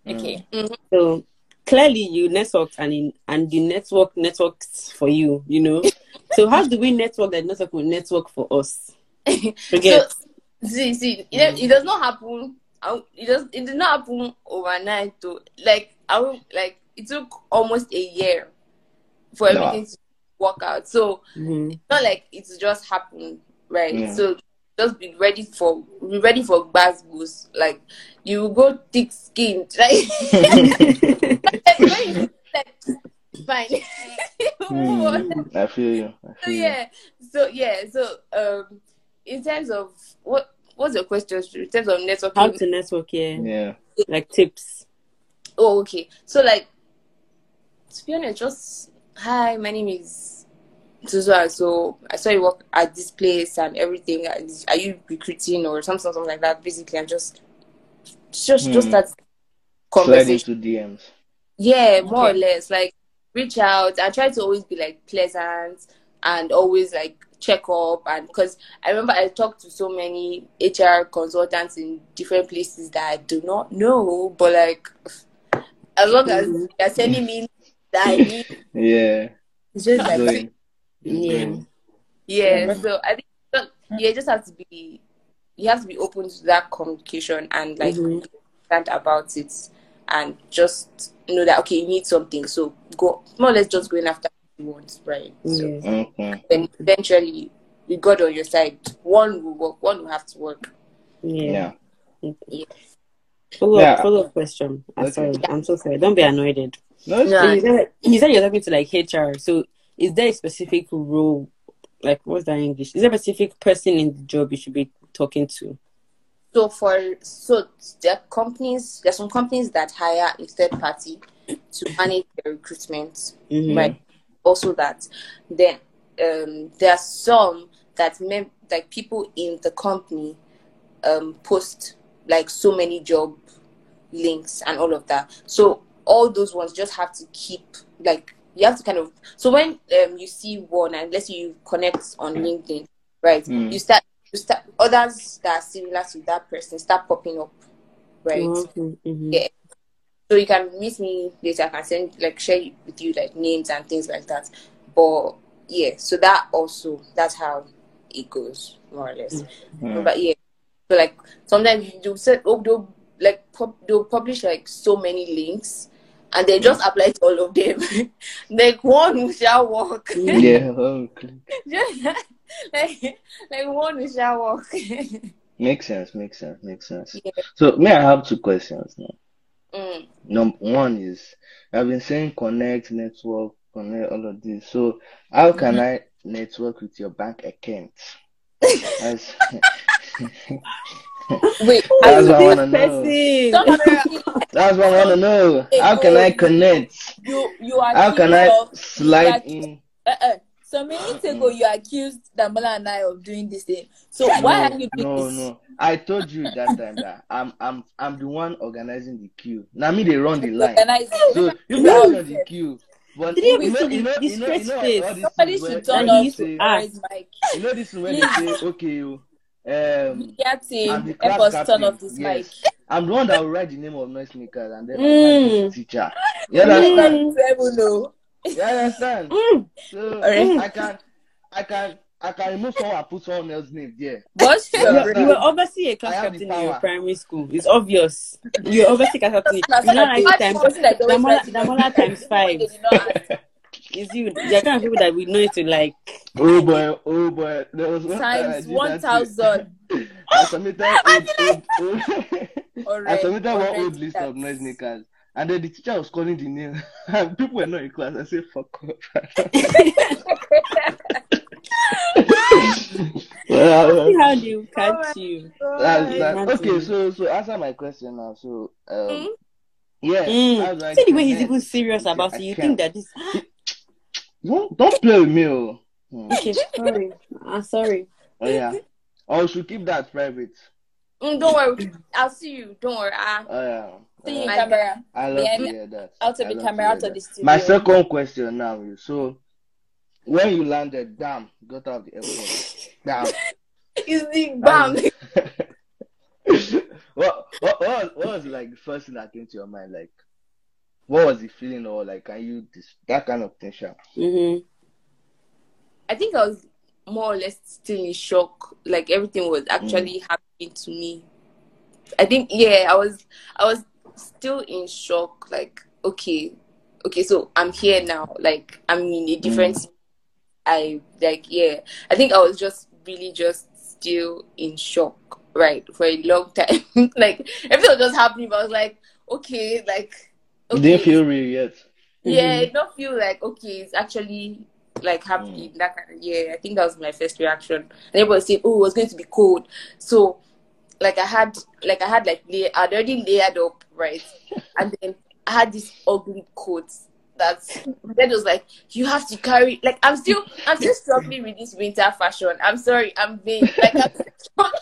Okay. So clearly you networked and in, and the network networks for you, you know. so how do we network that network will network for us? Forget. So, see, see, it, it does not happen. It does. It did not happen overnight. To like, I will, like it took almost a year for No. everything to work out. So Mhm. it's not like it's just happened, right? Yeah. So just be ready for be ready for bad boost. Like you go thick skinned, like, like when you fine. Move on. Hmm, I feel you. I So feel you. yeah, so yeah, so um, in terms of what what's your question? In terms of networking, how to network, yeah. Yeah. Like tips. oh okay. So like, to be honest, just hi, my name is Suzu. So I saw you work at this place and everything. Are you recruiting or something, something like that? Basically, I'm just just just Hmm. that Slide conversation. into DMs. Yeah, more or less. Like reach out. I try to always be like pleasant and always like check up and because I remember I talked to so many HR consultants in different places that I do not know, but like as long as Mhm. they're sending me dying. Yeah. It's just Like- like Going. Yeah. Yeah, Yeah. so I think so- yeah, just have to be you have to be open to that communication and like Mhm. understand about it and just know that okay, you need something, so go more or less just going after what you want, right? So Yeah. Okay. then eventually with God on your side, one will work, one will have to work. Yeah. Yeah. Yeah. Follow up, Yeah. follow up question. I'm Okay. sorry. I'm so sorry. Don't be annoyed. No, it's Yeah. So you said, you said you're talking to like HR. So is there a specific role? Like what's that in English? Is there a specific person in the job you should be talking to? So for so there are companies there's some companies that hire a third party to manage their recruitment. Mhm. right also that then um there are some that mem- like people in the company um post like so many job links and all of that so all those ones just have to keep like you have to kind of so when um you see one and let's say you connect on linkedin right Mm. you start you start others that are similar to that person start popping up right Okay. Mhm. Yeah. So you can meet me later. I can send like share with you like names and things like that. But yeah, so that also that's how it goes more or less. Mm. But yeah, so like sometimes you say oh they'll like pub- they'll publish like so many links. And they just apply to all of them. like one who shall work. Yeah. Okay. Just like like one who shall work. Makes sense. Makes sense. Makes sense. Yeah. So, may I have two questions now? mm. Number one is I've been saying connect, network, connect, all of this. So, how can I network with your bank account? That's, Wait, That's what I wanna know. that's what I want to know. How can I connect? you you are How can I of- slide you in? Uh-uh. Some minutes ago, you accused Damola and I of doing this thing. So why are you doing no, this? no. I told you that time that I'm I'm I'm the one organizing the queue. Now me they run the line. Organize it. So you Yeah. guys run the queue. But Did you you know, see the you know, you know, you disgrace know, face? Somebody should turn That he when used they to say- ask. Where's Mike? You know this is when they say, okay, you um Yeah, I'm the help class us turn captain. off this Yes. I'm the one that will write the name of noisemakers and then I'll Mm. write the teacher. You mic. understand? Mm. Level, no. You understand? Mm. So Alright. I can I can I can remove someone and put someone else's name there. What's Yeah. your You, brain? you were obviously a class I have the captain in your primary school. It's obvious. You're obviously class captain. You know, like captain. times Person that always Damola, writes it Damola the times five. They did not ask. Is you? You're kind of people that we know it to like. Oh boy, oh boy. There was one Times did one that too. thousand. I submitted old, old, old, I submitted one alright, old list of noise makers. And then the teacher was calling the name. And people were not in class. I said, fuck off. well, See how they will catch you. that's, that. Imagine. Okay, so so answer my question now. So um yeah. Mm. how See the way he's even serious about it. You think that this? Don't, don't play with me. Oh, Hmm. Okay, sorry. I'm sorry. oh yeah. Oh, we should keep that private. Mm, don't worry, I'll see you. Don't worry. I, Oh yeah. See you Uh, in camera. I love Behind to hear that. Out of I the love camera, to out of the that. studio. My second question now is so when you landed, damn, got out of the airport. Damn. is the bam. what, what, what, was, what was like the first thing that came to your mind? Like, what was the feeling, or like, can you dis- that kind of thing? Sha? I think I was more or less still in shock. Like everything was mm. actually happening to me. I think yeah, I was I was still in shock. Like okay, okay, so I'm here now. Like I'm in a different. Mm. I like yeah. I think I was just really just still in shock, right, for a long time. like everything was just happening, but I was like, okay, like You okay, didn't feel real yet. yeah, it don't feel like okay, it's actually like happening. Mm. That kind of yeah, I think that was my first reaction. And everybody said, "Oh, it was going to be cold." So, like I had, like I had like lay, I'd already layered up, right? And then I had this ugly coat that that was like, "You have to carry." Like I'm still, I'm still struggling with this winter fashion. I'm sorry, I'm being Like I'm,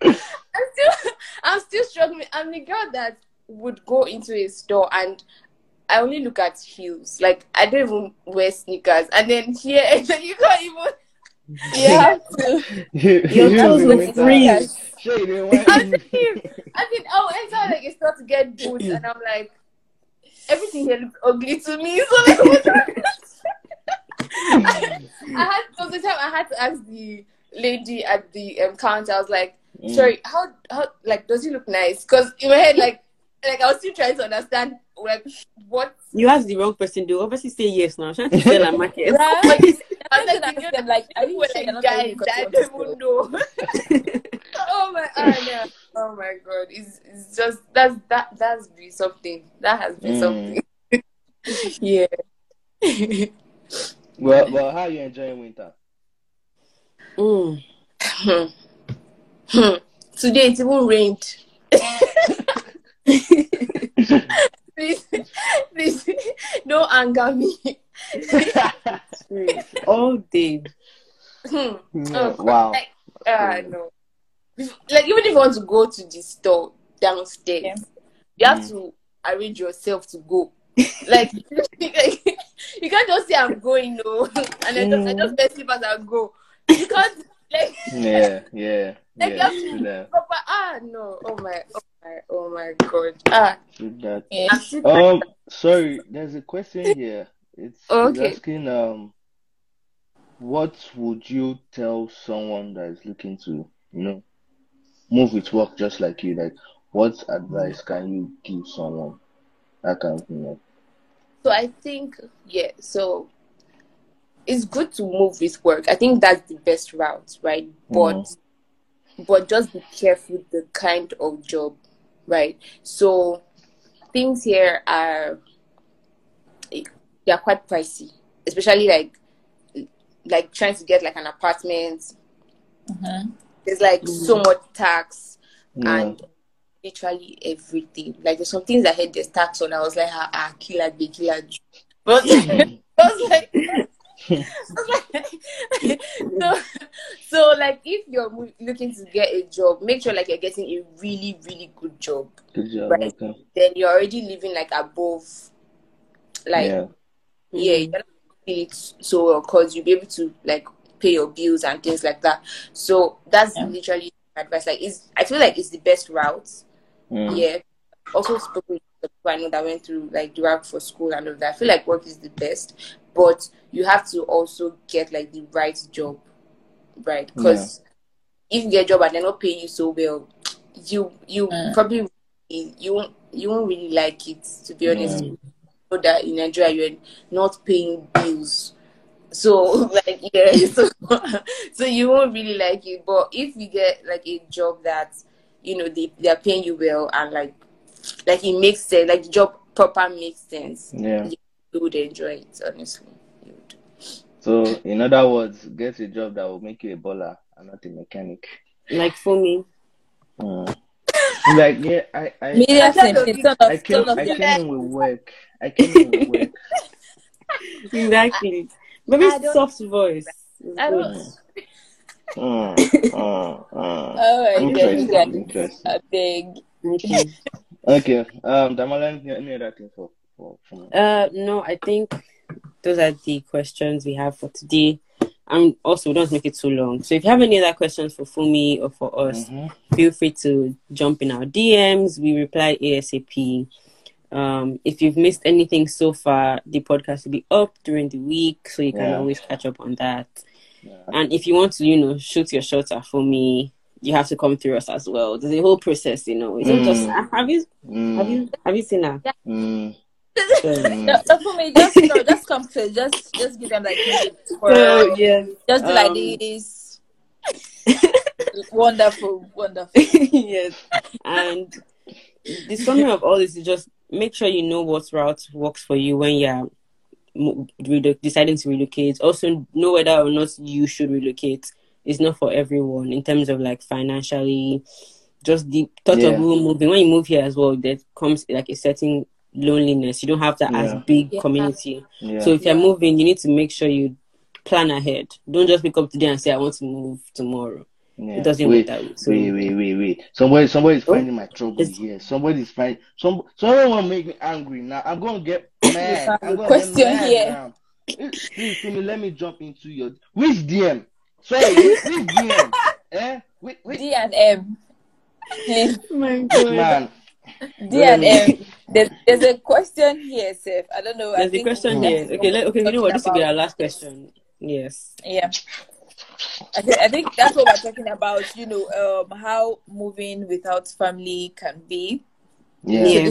I'm still, I'm still struggling. I'm the girl that would go into a store and I only look at heels. Like I don't even wear sneakers. And then here, and then you can't even. Yeah. You have to. Your toes will freeze. Sure, you didn't I'm want. I think I'll enter like a store to get boots, and I'm like, everything here looks ugly to me. So like, what I, I had there was a time I had to ask the lady at the um, counter. I was like, Mm. "Sorry, how how like does he look nice?" Because in my head, like like I was still trying to understand like what. You asked the wrong person. They obviously say yes now. Trying to sell a market. Right? Like, I I'm like, gonna ask them, like, are you were sure you're like guys, telling I me because you don't want to even know. oh my god, yeah. oh my god, it's it's just that's that that's been something that has been Mm. something. yeah. Well, well, how are you enjoying winter? Mm. Hmm. Hmm. Today it even rained. Please, please, don't anger me. All day. Hmm. Yeah, wow. Like, uh, no. Like even if you want to go to the store downstairs, Yeah. you have Mm. to arrange yourself to go. Like, like you can't just say I'm going, no, and then just, I just wear slippers and go. You can't like Yeah, yeah, Like, yeah. you True that. proper. Ah, no. Oh my, oh my, oh my God. Ah, True that. Yeah. Um, sorry, there's a question here. It's, it's Okay. asking um, what would you tell someone that is looking to, you know, move with work just like you? Like, what advice can you give someone that can, you know? So I think, yeah, so it's good to move with work. I think that's the best route, right? But but just be careful the kind of job, right? So things here are they are quite pricey, especially like like trying to get like an apartment. Mhm. There's like so much tax Yeah. and literally everything. Like there's some things I had there's tax on. I was like, ah, ah killer be killer. Ju-" But I I was like so, so like if you're looking to get a job, make sure like you're getting a really, really good job. Good job. Right. Okay. Then you're already living like above like Yeah. yeah, you're not it so well because you'll be able to like pay your bills and things like that. So that's Yeah. literally advice. Like, it's I feel like it's the best route. Mm. Yeah. Also, spoken with the people I know that went through like the route for school and all that. I feel like work is the best, but you have to also get like the right job, right? Because if you get a job and they're not paying you so well, you you Mm. probably you won't you won't really like it. To be honest, Mm. know that in Nigeria you're not paying bills. So like yeah, so, so you won't really like it. But if you get like a job that you know they they're paying you well and like like it makes sense, like the job proper makes sense, Yeah. You would enjoy it. Honestly, you would. So, in other words, get a job that will make you a baller and not a mechanic. Like for me. Mm. Like, yeah, I, I, Media I said thing, the- turn I off, came, turn off I your came in with work. I came in with work. Exactly. Maybe I don't- soft voice. I don't. Mm, mm, mm. Oh my god, you Interesting, guys. interesting. I beg. Okay. Okay, um, Damola, any, any other thing for, for, for me? Uh, no, I think those are the questions we have for today. And also, don't make it too long. So if you have any other questions for Funmi or for us, Mhm. feel free to jump in our DMs. We reply ASAP. Um, if you've missed anything so far, the podcast will be up during the week, so you can Yeah. always catch up on that. Yeah. And if you want to, you know, shoot your shots at Funmi, you have to come through us as well. There's a whole process, you know. It's not just Mm. have you Mm, have you have you seen her? mm, So. No, no, for me, just no, just come to just just give them like for so yes. just do like um, this. wonderful, wonderful. yes. And the summary of all this is just make sure you know what route works for you when you're deciding to relocate. Also, know whether or not you should relocate. It's not for everyone in terms of like financially. Just the thought Yeah. of moving. When you move here as well, there comes like a certain loneliness. You don't have that Yeah. as big Yeah. community. Yeah. So if you're moving, you need to make sure you plan ahead. Don't just wake up today and say I want to move tomorrow. yeah. It doesn't wait, work that way. So wait, wait, wait, wait. Somebody, somebody is Oh. finding my trouble It's- here. Somebody is finding some. Someone want make me angry now. I'm gonna get mad. I'm gonna question get mad here. now. Please, please, let me jump into your which DM. Sorry, which, which DM? Eh? Which, which D and M. Please. my man? D and There's, there's a question here, Seth. I don't know. I There's a question here. what Okay, let, okay, you know what? This will be our last question. Yes. Yeah. I think, I think that's what we're talking about, you know, um, how moving without family can be. Yeah. Yeah.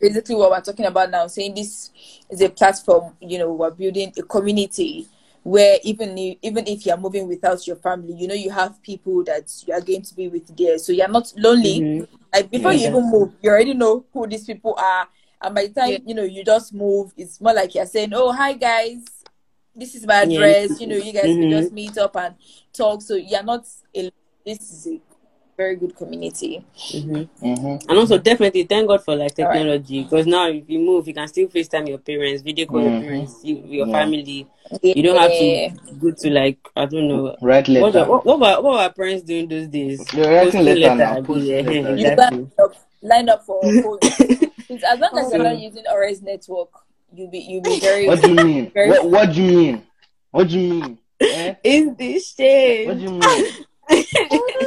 Basically, what we're talking about now, saying this is a platform, you know, we're building a community where even if, even if you're moving without your family, you know, you have people that you are going to be with there. So you're not lonely. Mhm. Like before you even move, you already know who these people are. And by the time Yeah. you know you just move, it's more like you're saying, "Oh, hi guys, this is my Yeah. address." You know, you guys Mhm. can just meet up and talk. So you're not. A, this is a very good community. Mhm. Mm-hmm. And also, definitely thank God for like technology because now if you move, you can still FaceTime your parents, video call your Mhm. parents, you, your Yeah. family. You don't have to go to like I don't know. Write What, letter. were- what, what, were, what were our parents doing those days? They're writing Posting letter now. abi, Posting eh, letter. You exactly. line up, for phones. It's as long as you're So- not using Orange network, you'll be you'll be very. What do you mean? What, what do you mean? What do you mean? Eh? Is this What do you mean? Please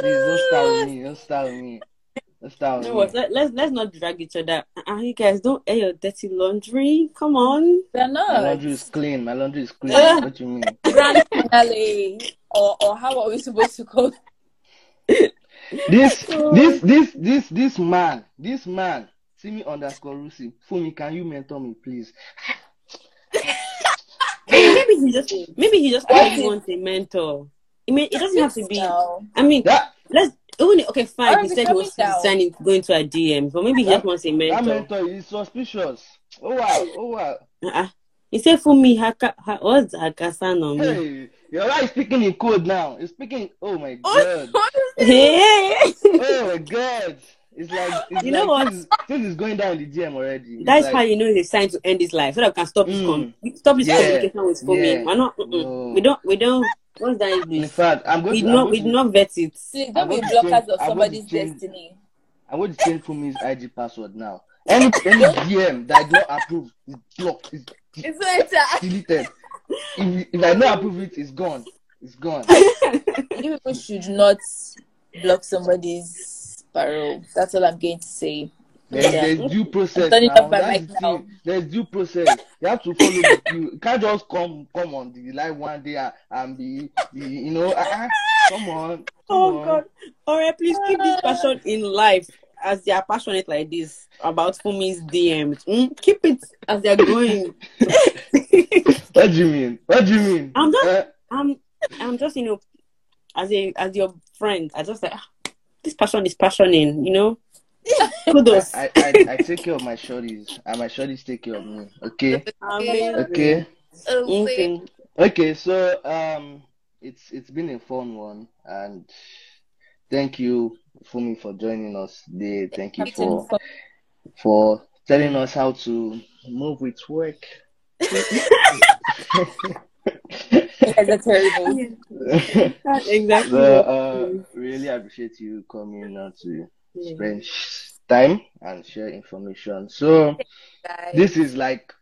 don't start me. Don't start me. Don't start You with know what? me. Let, let's let's not drag each other. Uh, you guys don't air your dirty laundry. Come on. They're not. My laundry is clean. My laundry is clean. Yeah. What do you mean? Grand finale, or or how are we supposed to call? This, this, this, this, this man, this man, see me underscore Rusi. Funmi, can you mentor me, please? Maybe he just maybe he just What wants a mentor. I mean, it doesn't have to be. I mean, That, let's only okay. Fine, he said he was signing going to a DM, but maybe he just wants a that mentor. mentor is suspicious. Oh wow, oh wow. Uh-uh. He said for me, haka, ha, what's Hakasan on me? Hey, your guy is speaking in code now. He's speaking. Oh my god. Hey, Oh my god. It's like it's You know like what? Things, things is going down in the DM already. It's that's like, how you know it's time to end his life, so that we can stop his Mm. com- stop his Yeah. communication with Funmi. Yeah. We're not. No. We don't. We don't. What's that In fact, I'm going We to. do I'm not. going We to, not vet it. See, I'm don't be to blockers change- of I'm somebody's change- destiny. I'm going to change Funmi's IG password now. Any any DM that I don't approve is blocked. Is It's deleted. If, if I don't approve it, it's gone. It's gone. You people should not block somebody's parole. That's all I'm going to say. There's, Yeah. there's due process now. off my That's the now. There's due process. You have to follow the. You can't just come come on the live one day and, and be, be you know uh, come on. Come Oh on. God! All right, please keep this passion in life as they are passionate like this about Funmi's DMs. Mm, keep it as they're going. What do you mean? What do you mean? I'm just- Uh, I'm I'm just you know as a as your friend, I just like ah, this passion is passioning, you know. Kudos. I, I, I take care of my shorties and my shorties take care of me. Okay. Amazing. Okay. Okay. Okay, so um it's it's been a fun one and thank you Funmi for joining us today. Thank you for for telling us how to move with work. You guys are terrible. exactly. so uh really appreciate you coming out to spend sh- time and share information. So this is like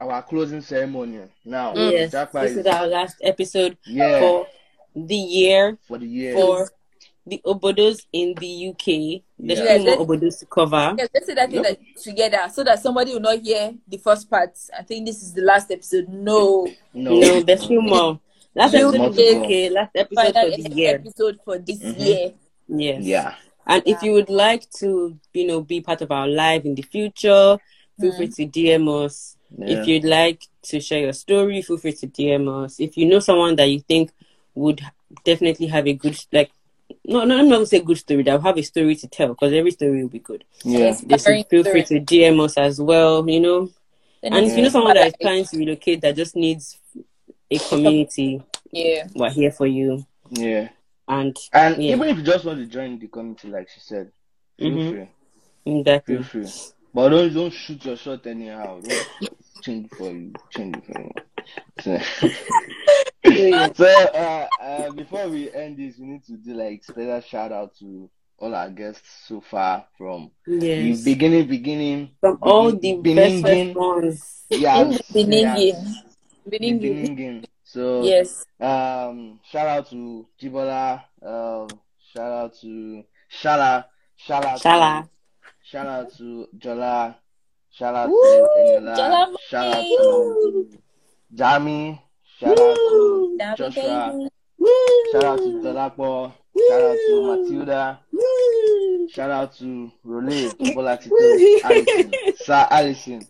our closing ceremony now. yes, Japa this is our last episode yeah for the year for the year. for the obodos in the UK. There's Yeah. two more obodos to cover. Yes, let's say that thing that together so that somebody will not hear the first part. I think this is the last episode. No, no, No, there's two more. Last You episode did. is okay. Last episode final for the year. episode for this Mhm. year. Yes. Yeah. And if you would like to, you know, be part of our live in the future, feel free to DM us. yeah. If you'd like to share your story, feel free to DM us. If you know someone that you think would definitely have a good, like, no, no, I'm not gonna say good story. They'll have a story to tell because every story will be good. yeah. This is, feel free to DM us as well. You know, Then and it's if you know someone that is like- planning to relocate that just needs a community, yeah, we're here for you. Yeah. And And Yeah. even if you just want to join the community, like she said, feel Mhm. free. exactly. Feel free. But don't don't shoot your shot anyhow. Don't change for you. Change for you. So, so uh, uh, before we end this, we need to do like special shout out to all our guests so far from Yes. the beginning, beginning. From all the best beginning. response. Yeah, In the Beningin. Beningin. beginning. So Yes. Um, shout out to Jibola. Um, shout out to Shala. Shout out Shala. To, Shout out to Jola. Shout out Woo! to Eniola. Jola Shout out to Jami. Shout out to Joshua. baby. Shout out to Dolapo. Shout out to Matilda. Shout out to Role, Bola Tito, Allison, Sir Allison.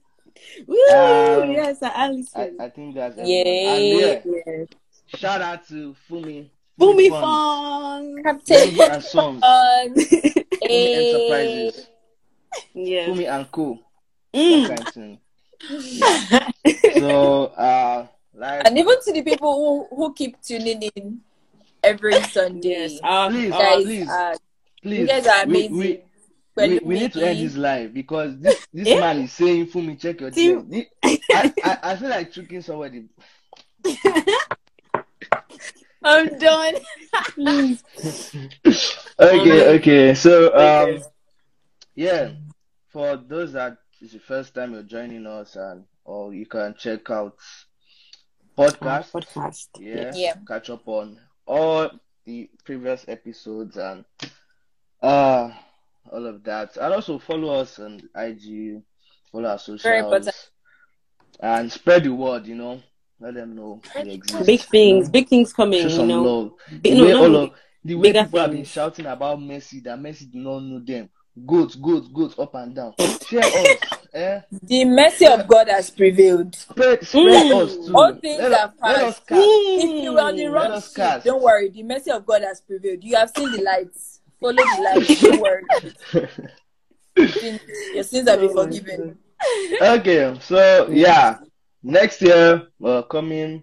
Woo! Um, yes, I, Allison. I think that's everyone. Yay. Yeah, yes. shout out to Funmi. Funmi, Fun. Fong. Captain Funmi and Sons. on Funmi a Enterprises. yes. Funmi and Co. Mm. That kind of thing. So, uh, like, and even to the people who, who keep tuning in every Sunday. Yes. Our, Please. our- guys, please, are, please, you guys are we, amazing. we, Well, we, we need to end this live because this, this Yeah. man is saying, Funmi, check your DM. I, I, I feel like tricking somebody. I'm done. okay, okay. So, um, yeah, for those that is the first time you're joining us, and or you can check out podcast. podcast. Yeah, Yeah. catch up on all the previous episodes and uh all of that, and also follow us on IG, follow our Very socials, and spread the word. You know, let them know we exist. Big things, big things coming, Show you some know. love. Big, The way no, all of the way bigger people have been shouting about Messi that Messi do not know them. Goats, goats, goats up and down. Share us, eh? The mercy of God has prevailed. Spread, spread Mm. us too. All things let, are us- let us past. cast. If you were on the Mm. Let wrong us street, don't worry. The mercy of God has prevailed. You have seen the lights. Follow the lights. Don't worry. Sin- Your sins have been Oh forgiven. okay, so yeah, next year we're coming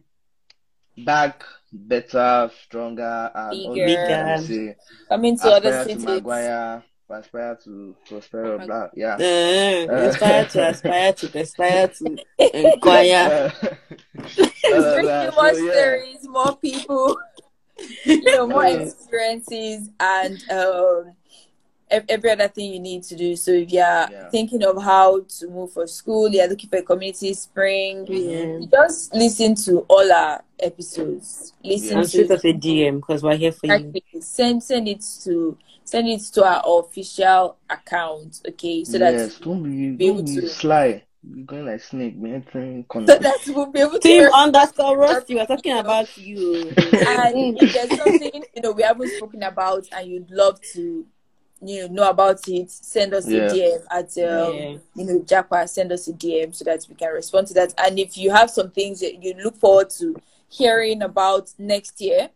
back better, stronger, and all Bigger. things that we say. Coming to other Aspire to cities. Maguire, aspire to Prospero, blah, yeah. Uh, aspire to aspire to aspire to inquire. Uh, all of Bringing that. more So, yeah. stories, more people, you know, more experiences, and um, every other thing you need to do. So if you're Yeah. thinking of how to move for school, you're looking for a community spring, Yeah. you just listen to all our episodes. Listen And shoot to us a DM because we're here for you. Send send it to send it to our official account, okay? So yes, that don't be, be able don't be to- sly. You're going like snake, be entering so corners. that we'll be able to Team underscore Rusty, we're talking about you. and if there's something you know we haven't spoken about and you'd love to you know know about it, send us Yeah. a DM at um, Yeah. you know Japa, send us a DM so that we can respond to that. And if you have some things that you look forward to hearing about next year,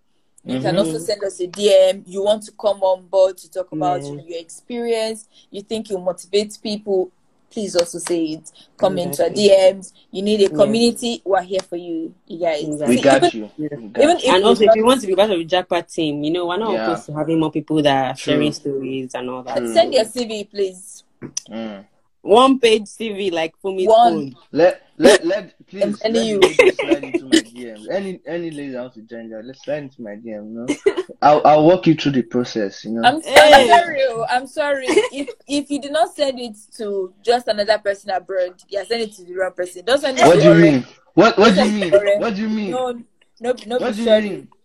you can Mhm. also send us a DM. You want to come on board to talk about Yeah. you know, your experience. You think you motivate people. Please also say it. Come into our DMs. You need a community. We're here for you, you guys. Exactly. We got even, you. Yeah. We got even you. if and also, if you want to be part of the Japa team, you know, we're not Yeah. opposed to having more people that are True. sharing stories and all that. True. send your CV, please. Mm. One page CV like Funmi's One. own. Let let let please I'm let you. ladies slide into my DMs. Any any lady wants to join that, let's slide into my DM. You know, I'll I'll walk you through the process. You know. I'm, Hey. I'm sorry. oh, I'm sorry. if if you do not send it to just another person abroad, yeah, send it to the wrong person. Don't send it what to do you mean? What what do you mean? What do you mean? No, no, no. What be do you sorry. mean?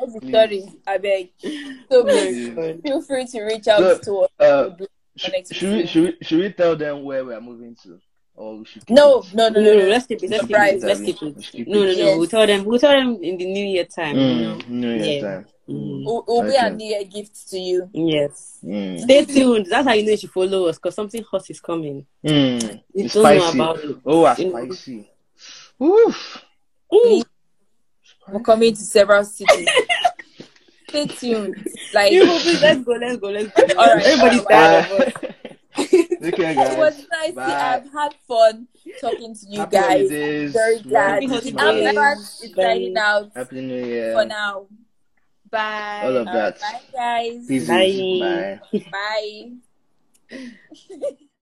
No be sorry. I beg. So please feel free to reach out So, to us. Uh, We'll sh- Next should we should we should we tell them where we are moving to, or we No, no, No, no, no, no, no. let's keep it. Let's keep Surprise. it. Let's keep it. No, no, no. Yes. We'll tell them. We'll tell them in the New Year time. Mm, New Year Yeah. time. Mm. We'll, we'll be a New Year gift to you. Yes. Mm. Stay tuned. That's how you know you should follow us because something hot is coming. Mm. You It's don't know spicy. about it. Oh, it's You know. spicy. Oof. Ooh. We're coming to several cities. Stay tuned. Like You please, let's go. Let's go. Let's go. All right, Everybody's tired of us. okay, it was nice. Bye. I've had fun talking to you Happy guys. holidays. Very glad. Happy Merry I'm holidays. glad signing out Happy New Year. for now. Bye. All of All right, that. Bye, guys. Peace. Bye. Bye. Bye.